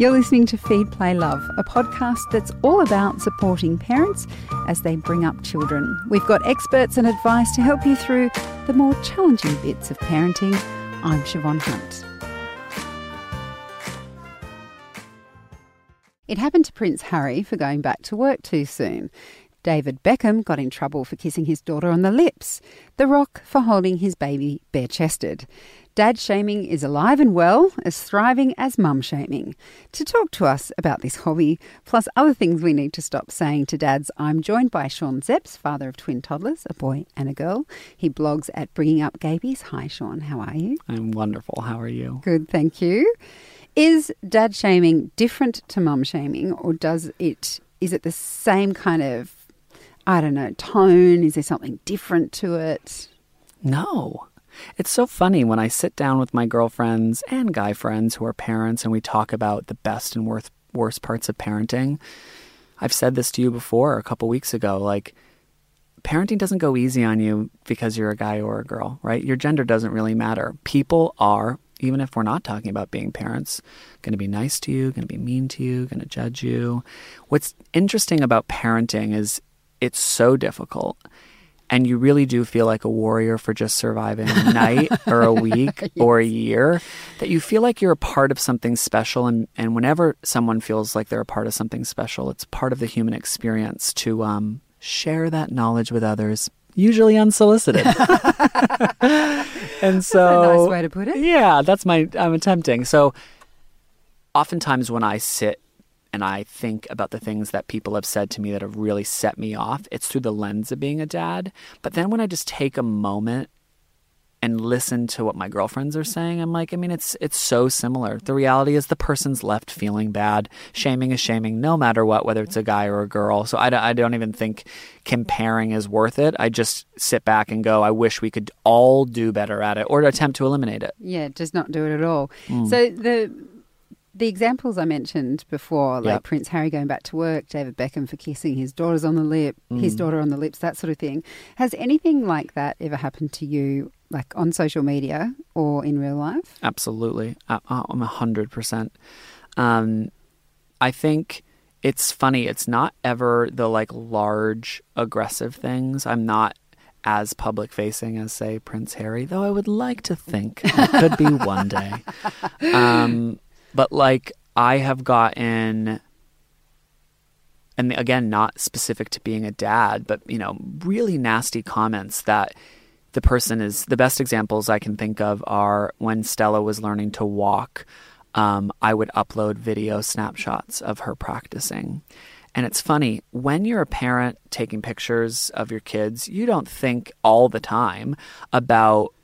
You're listening to Feed, Play, Love, a podcast that's all about supporting parents as they bring up children. We've got experts and advice to help you through the more challenging bits of parenting. I'm Siobhan Hunt. It happened to Prince Harry for going back to work too soon. David Beckham got in trouble for kissing his daughter on the lips. The Rock for holding his baby bare chested. Dad shaming is alive and well, as thriving as mum shaming. To talk to us about this hobby, plus other things we need to stop saying to dads, I'm joined by Sean Szeps, father of twin toddlers, a boy and a girl. He blogs at Bringing Up Gaybies. Hi, Sean. How are you? I'm wonderful. How are you? Good, thank you. Is dad shaming different to mum shaming, or does it is it the same kind of I don't know tone? Is there something different to it? No. It's so funny when I sit down with my girlfriends and guy friends who are parents and we talk about the best and worst, worst parts of parenting. I've said this to you before a couple weeks ago. Like, parenting doesn't go easy on you because you're a guy or a girl, right? Your gender doesn't really matter. People are, even if we're not talking about being parents, going to be nice to you, going to be mean to you, going to judge you. What's interesting about parenting is it's so difficult. And you really do feel like a warrior for just surviving a night or a week yes. or a year that you feel like you're a part of something special. And, and whenever someone feels like they're a part of something special it's part of the human experience to um, share that knowledge with others usually unsolicited. And so that's a nice way to put it. Yeah that's my i'm attempting. So oftentimes when i sit and I think about the things that people have said to me that have really set me off, it's through the lens of being a dad. But then when I just take a moment and listen to what my girlfriends are saying, I'm like, I mean, it's it's so similar. The reality is the person's left feeling bad. Shaming is shaming, no matter what, whether it's a guy or a girl. So I, I don't even think comparing is worth it. I just sit back and go, I wish we could all do better at it or attempt to eliminate it. Yeah, just not do it at all. Mm. So the the examples I mentioned before, like yep. Prince Harry going back to work, David Beckham for kissing his daughters on the lip, mm. his daughter on the lips, that sort of thing. Has anything like that ever happened to you, like on social media or in real life? Absolutely, I, hundred percent. Um, I think it's funny. It's not ever the like large aggressive things. I'm not as public facing as say Prince Harry, though I would like to think it could be one day. Um, but like I have gotten and again not specific to being a dad, but you know, really nasty comments that the person is the best examples I can think of are when Stella was learning to walk. Um, I would upload video snapshots of her practicing. And it's funny, when you're a parent taking pictures of your kids, you don't think all the time about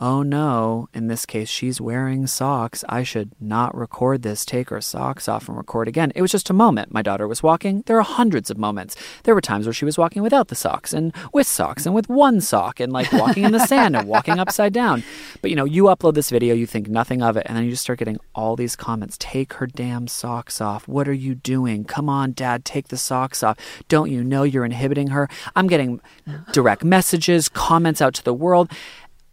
oh no, in this case, she's wearing socks. I should not record this, take her socks off and record again. It was just a moment. My daughter was walking. There are hundreds of moments. There were times where she was walking without the socks and with socks and with one sock and like walking in the sand and walking upside down. But you know, you upload this video, you think nothing of it, and then you just start getting all these comments. Take her damn socks off. What are you doing? Come on, dad, take the socks off. Don't you know you're inhibiting her? I'm getting direct messages, comments out to the world.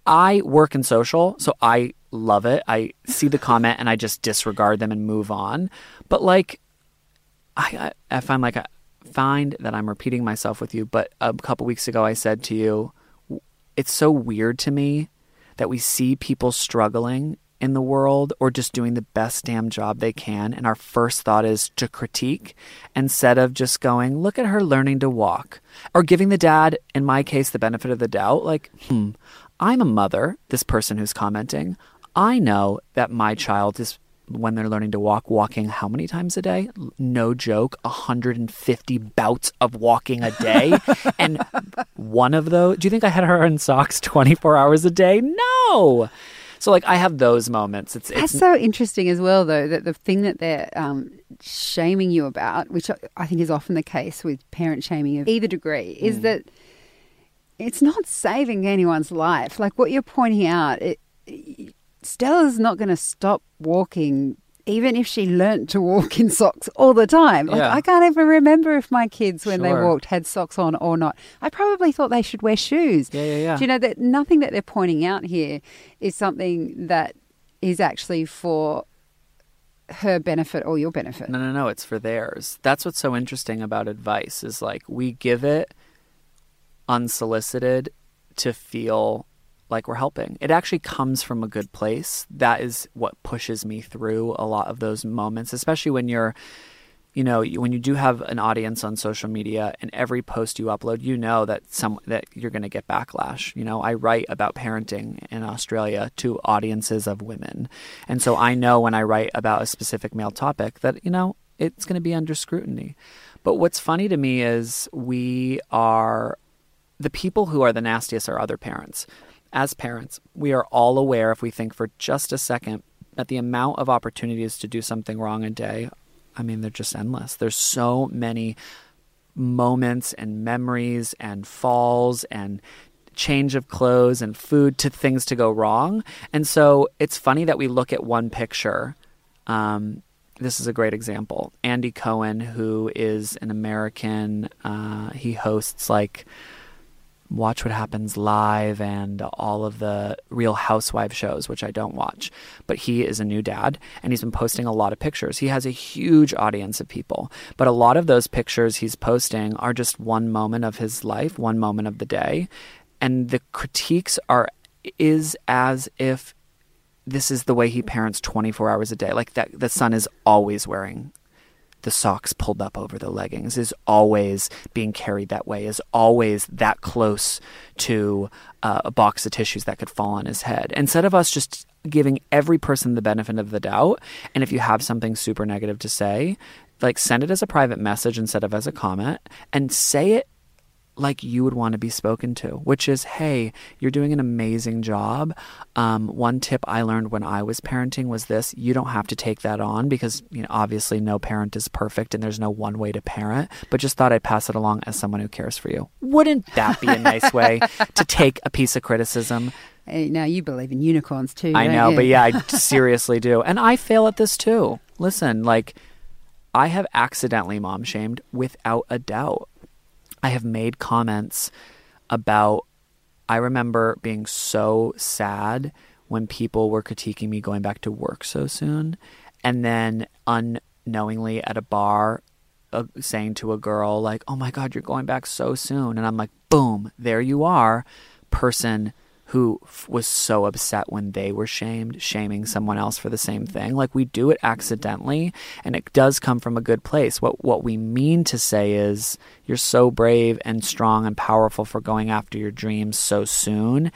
I work in social, so I love it. I see the comment and I just disregard them and move on. But like, I, I, find like I find that I'm repeating myself with you. But a couple weeks ago, I said to you, it's so weird to me that we see people struggling in the world or just doing the best damn job they can. And our first thought is to critique instead of just going, look at her learning to walk or giving the dad, in my case, the benefit of the doubt. Like, hmm, I'm a mother, this person who's commenting. I know that my child is, when they're learning to walk, walking how many times a day? No joke, 150 bouts of walking a day. and one of those, do you think I had her in socks 24 hours a day? No. So like I have those moments. It's, That's so interesting as well, though. That the thing that they're um, shaming you about, which I think is often the case with parent shaming of either degree, is mm. that it's not saving anyone's life. Like what you're pointing out, it, Stella's not going to stop walking even if she learnt to walk in socks all the time. Like, yeah. I can't even remember if my kids, when sure. they walked, had socks on or not. I probably thought they should wear shoes. Yeah, yeah, yeah. Do you know that nothing that they're pointing out here is something that is actually for her benefit or your benefit. No, no, no. It's for theirs. That's what's so interesting about advice is like we give it unsolicited to feel like we're helping. It actually comes from a good place. That is what pushes me through a lot of those moments, especially when you're you know when you do have an audience on social media and every post you upload you know that some that you're going to get backlash you know i write about parenting in australia to audiences of women and so i know when i write about a specific male topic that you know it's going to be under scrutiny but what's funny to me is we are the people who are the nastiest are other parents as parents we are all aware if we think for just a second that the amount of opportunities to do something wrong a day I mean, they're just endless. There's so many moments and memories and falls and change of clothes and food to things to go wrong. And so it's funny that we look at one picture. Um, this is a great example. Andy Cohen, who is an American, uh, he hosts like Watch What Happens Live and all of the Real Housewife shows, which I don't watch. But he is a new dad and he's been posting a lot of pictures. He has a huge audience of people, but a lot of those pictures he's posting are just one moment of his life, one moment of the day. And the critiques are is as if this is the way he parents 24 hours a day. Like that the son is always wearing the socks pulled up over the leggings, is always being carried that way, is always that close to uh, a box of tissues that could fall on his head. Instead of us just giving every person the benefit of the doubt, and if you have something super negative to say, like send it as a private message instead of as a comment and say it like you would want to be spoken to, which is, hey, you're doing an amazing job. Um, one tip I learned when I was parenting was this: you don't have to take that on because you know obviously no parent is perfect and there's no one way to parent. But just thought I'd pass it along as someone who cares for you. Wouldn't that be a nice way to take a piece of criticism? Now you believe in unicorns too. I know, you? but yeah, I seriously do, and I fail at this too. Listen, like. I have accidentally mom shamed without a doubt. I have made comments about. I remember being so sad when people were critiquing me going back to work so soon, and then unknowingly at a bar, uh, saying to a girl like, "Oh my God, you're going back so soon," and I'm like, "Boom, there you are, person." Who f- was so upset when they were shamed, shaming someone else for the same thing. Like we do it accidentally, and it does come from a good place. What what we mean to say is, you're so brave and strong and powerful for going after your dreams so soon.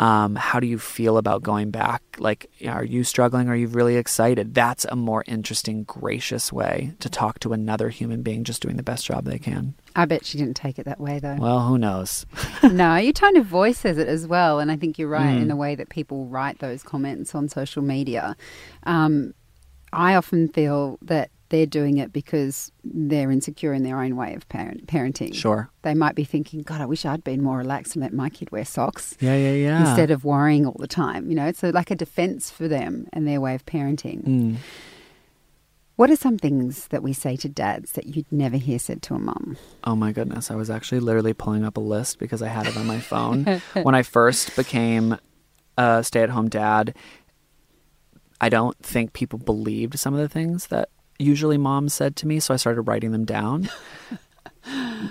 Um, how do you feel about going back? Like, are you struggling? Are you really excited? That's a more interesting, gracious way to talk to another human being just doing the best job they can. I bet she didn't take it that way, though. Well, who knows? no, your tone of voice says it as well. And I think you're right Mm. in the way that people write those comments on social media. Um, I often feel that they're doing it because they're insecure in their own way of parent, parenting. Sure. They might be thinking, God, I wish I'd been more relaxed and let my kid wear socks Yeah, yeah, yeah. instead of worrying all the time. You know, it's a, like a defense for them and their way of parenting. Mm. What are some things that we say to dads that you'd never hear said to a mum? Oh my goodness. I was actually literally pulling up a list because I had it on my phone. when I first became a stay at home dad, I don't think people believed some of the things that usually moms said to me, so I started writing them down.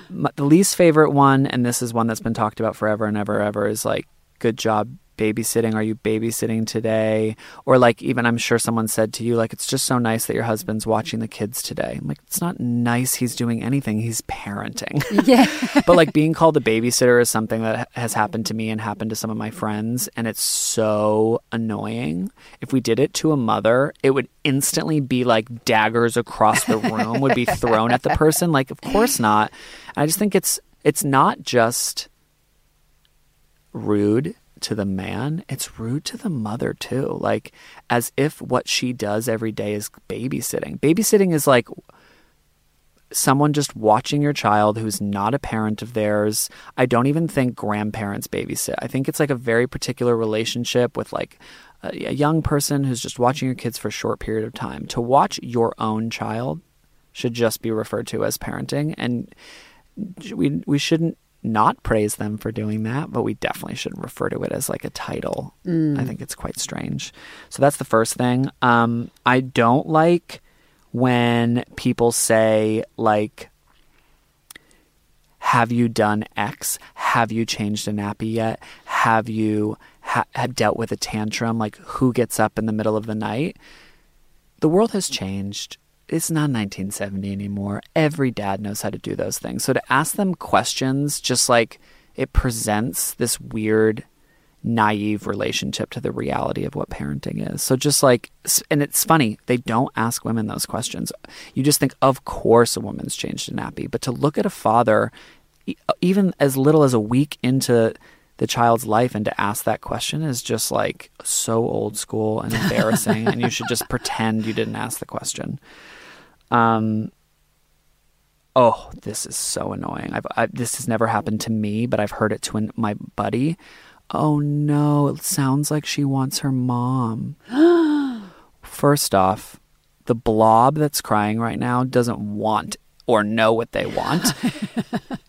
The least favorite one, and this is one that's been talked about forever and ever, ever, is like, good job babysitting. Are you babysitting today? Or like, even I'm sure someone said to you, like, it's just so nice that your husband's watching the kids today. I'm like, it's not nice he's doing anything, he's parenting. Yeah. but like being called a babysitter is something that has happened to me and happened to some of my friends and it's so annoying if we did it to a mother it would instantly be like daggers across the room would be thrown at the person like of course not i just think it's it's not just rude to the man it's rude to the mother too like as if what she does every day is babysitting babysitting is like someone just watching your child who's not a parent of theirs. I don't even think grandparents babysit. I think it's like a very particular relationship with like a, a young person who's just watching your kids for a short period of time. To watch your own child should just be referred to as parenting and we we shouldn't not praise them for doing that, but we definitely shouldn't refer to it as like a title. I think it's quite strange. So that's the first thing. Um, I don't like when people say like have you done X? Have you changed a nappy yet? Have you ha- had dealt with a tantrum? Like, who gets up in the middle of the night? The world has changed. It's not 1970 anymore. Every dad knows how to do those things. So to ask them questions, just like it presents this weird, naive relationship to the reality of what parenting is. So just like, and it's funny, they don't ask women those questions. You just think, of course, a woman's changed a nappy. But to look at a father, even as little as a week into the child's life and to ask that question is just like so old school and embarrassing and you should just pretend you didn't ask the question um oh this is so annoying. I've I, this has never happened to me but i've heard it to an, my buddy. Oh no it sounds like she wants her mom. First off the blob that's crying right now doesn't want or know what they want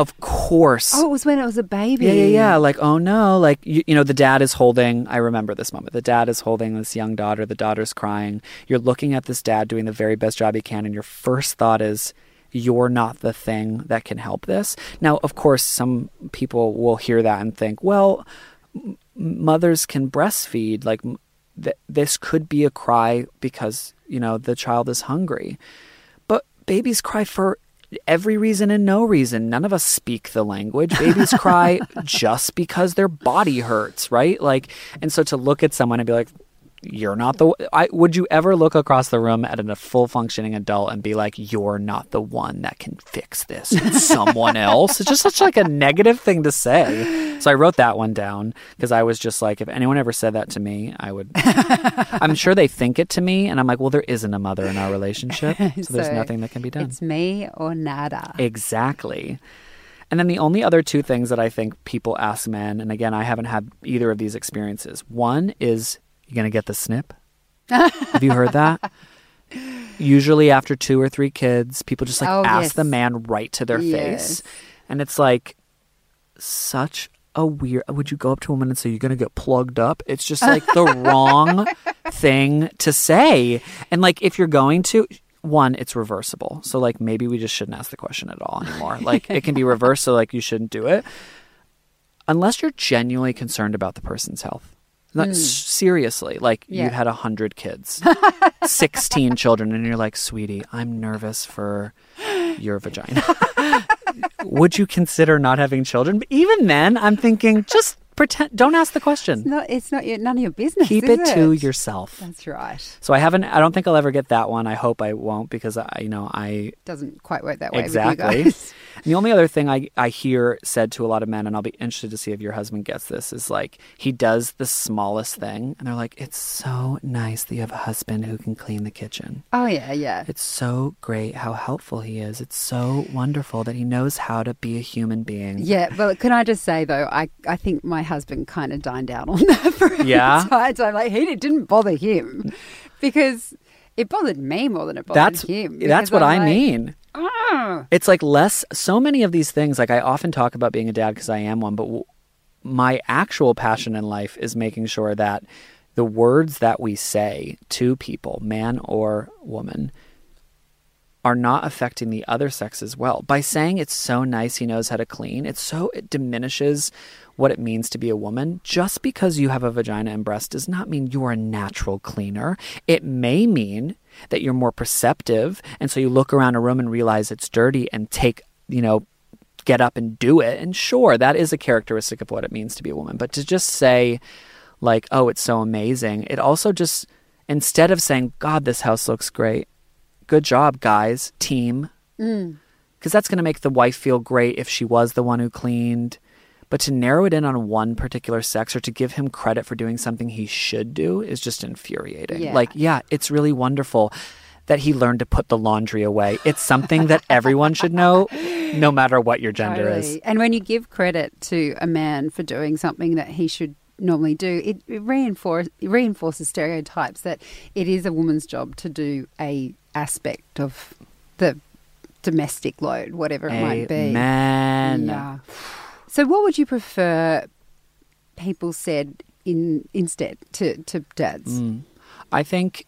of course Oh, it was when it was a baby. yeah, yeah, yeah. Like, oh no, like you, you know, the dad is holding. I remember this moment. The dad is holding this young daughter. The daughter's crying. You're looking at this dad doing the very best job he can, and your first thought is, "You're not the thing that can help this." Now, of course, some people will hear that and think, "Well, m- mothers can breastfeed. Like, th- this could be a cry because you know the child is hungry." But babies cry for every reason and no reason. None of us speak the language. Babies cry just because their body hurts, right? Like, and so to look at someone and be like, you're not the I would you ever look across the room at a full functioning adult and be like you're not the one that can fix this it's someone else it's just such like a negative thing to say so i wrote that one down because i was just like if anyone ever said that to me i would i'm sure they think it to me and i'm like well there isn't a mother in our relationship so there's nothing that can be done It's me or nada. Exactly. And then the only other two things that I think people ask men, and again, I haven't had either of these experiences. One is, you going to get the snip? Have you heard that? Usually after two or three kids, people just like Oh, ask yes. the man right to their Yes. face. And it's like such a weird would you go up to a woman and say you're going to get plugged up it's just like the wrong thing to say and like if you're going to one it's reversible so like maybe we just shouldn't ask the question at all anymore like it can be reversed so like you shouldn't do it unless you're genuinely concerned about the person's health like, hmm. s- seriously like Yeah. you had a hundred kids 16 children and you're like sweetie i'm nervous for your vagina. Would you consider not having children? But even then i'm thinking just pretend don't ask the question No, it's not your, none of your business. keep is it to yourself That's right. so i haven't i don't think i'll ever get that one i hope i won't because i you know i Doesn't quite work that way. exactly With you guys. the only other thing I, I hear said to a lot of men and i'll be interested to see if your husband gets this is like he does the smallest thing and they're like it's so nice that you have a husband who can clean the kitchen Oh yeah, yeah. it's so great how helpful he is it's so wonderful that he knows how to be a human being Yeah, but can I just say though, I, I think my husband kind of dined out on that for a Yeah? time. So like he it didn't bother him because it bothered me more than it bothered that's him. that's what I'm i like, mean "Ah." it's like less so many of these things like i often talk about being a dad because i am one but w- my actual passion in life is making sure that the words that we say to people man or woman are not affecting the other sex as well. By saying it's so nice he knows how to clean it's so it diminishes what it means to be a woman. Just because you have a vagina and breast does not mean you're a natural cleaner. It may mean that you're more perceptive and so you look around a room and realize it's dirty and take you know get up and do it. And sure that is a characteristic of what it means to be a woman. But to just say like oh it's so amazing it also just instead of saying god this house looks great good job guys team. Mm. Because that's going to make the wife feel great if she was the one who cleaned. But to narrow it in on one particular sex or to give him credit for doing something he should do is just infuriating. Yeah. like yeah it's really wonderful that he learned to put the laundry away. It's something that everyone should know no matter what your gender is. And when you give credit to a man for doing something that he should normally do, it, it reinforce, reinforces stereotypes that it is a woman's job to do a aspect of the domestic load, whatever it might be. Amen. Yeah. So, what would you prefer people said in instead to to dads? Mm. I think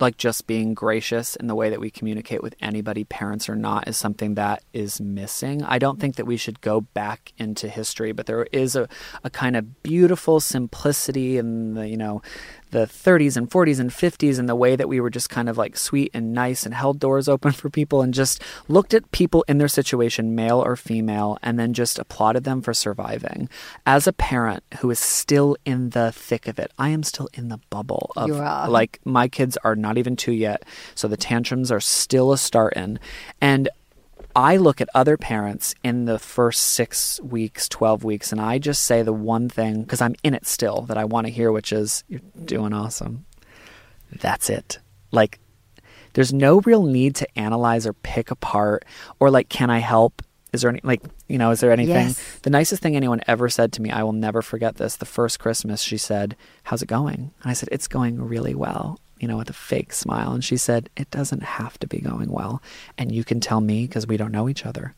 like just being gracious in the way that we communicate with anybody, parents or not, is something that is missing. I don't think that we should go back into history, but there is a, a kind of beautiful simplicity in the, you know, the 30s and 40s and 50s and the way that we were just kind of like sweet and nice and held doors open for people and just looked at people in their situation, male or female, and then just applauded them for surviving. As a parent who is still in the thick of it, I am still in the bubble of like my kids are not even two yet, so the tantrums are still a starting. And I look at other parents in the first six weeks, 12 weeks, and I just say the one thing, because I'm in it still, that I want to hear, which is, You're doing awesome. That's it. Like, there's no real need to analyze or pick apart, or like, Can I help? Is there any, like, you know, is there anything? Yes. The nicest thing anyone ever said to me, I will never forget this. The first Christmas, she said, How's it going? And I said, It's going really well, you know, with a fake smile. And she said, It doesn't have to be going well. And you can tell me because we don't know each other.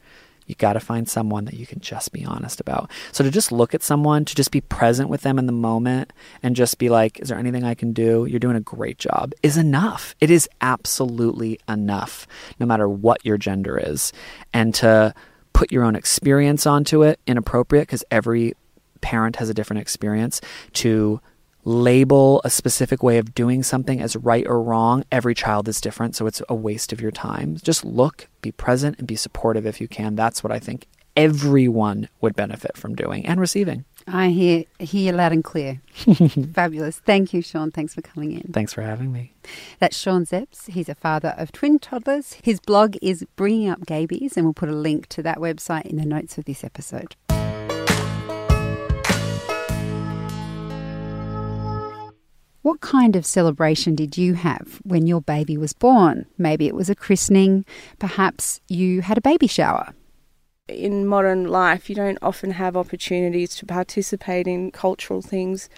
You got to find someone that you can just be honest about. So to just look at someone, to just be present with them in the moment and just be like, Is there anything I can do? You're doing a great job, is enough. It is absolutely enough, no matter what your gender is. And to put your own experience onto it, inappropriate, because every parent has a different experience, to label a specific way of doing something as right or wrong. Every child is different, so it's a waste of your time. Just look, be present, and be supportive if you can. That's what I think everyone would benefit from doing and receiving. I hear hear loud and clear. Fabulous. Thank you, Sean. Thanks for coming in. Thanks for having me. That's Sean Szeps. He's a father of twin toddlers. His blog is Bringing Up Gaybies, and we'll put a link to that website in the notes of this episode. What kind of celebration did you have when your baby was born? Maybe it was a christening, perhaps you had a baby shower. In modern life, you don't often have opportunities to participate in cultural things.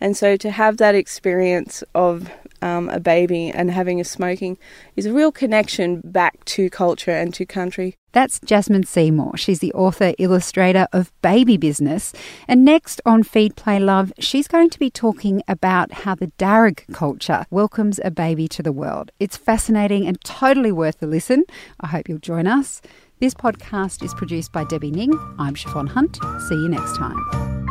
And so to have that experience of um, a baby and having a smoking is a real connection back to culture and to country. That's Jasmine Seymour. She's the author illustrator of Baby Business. And next on Feed Play Love, she's going to be talking about how the Darug culture welcomes a baby to the world. It's fascinating and totally worth a listen. I hope you'll join us. This podcast is produced by Debbie Ning. I'm Siobhan Hunt. See you next time.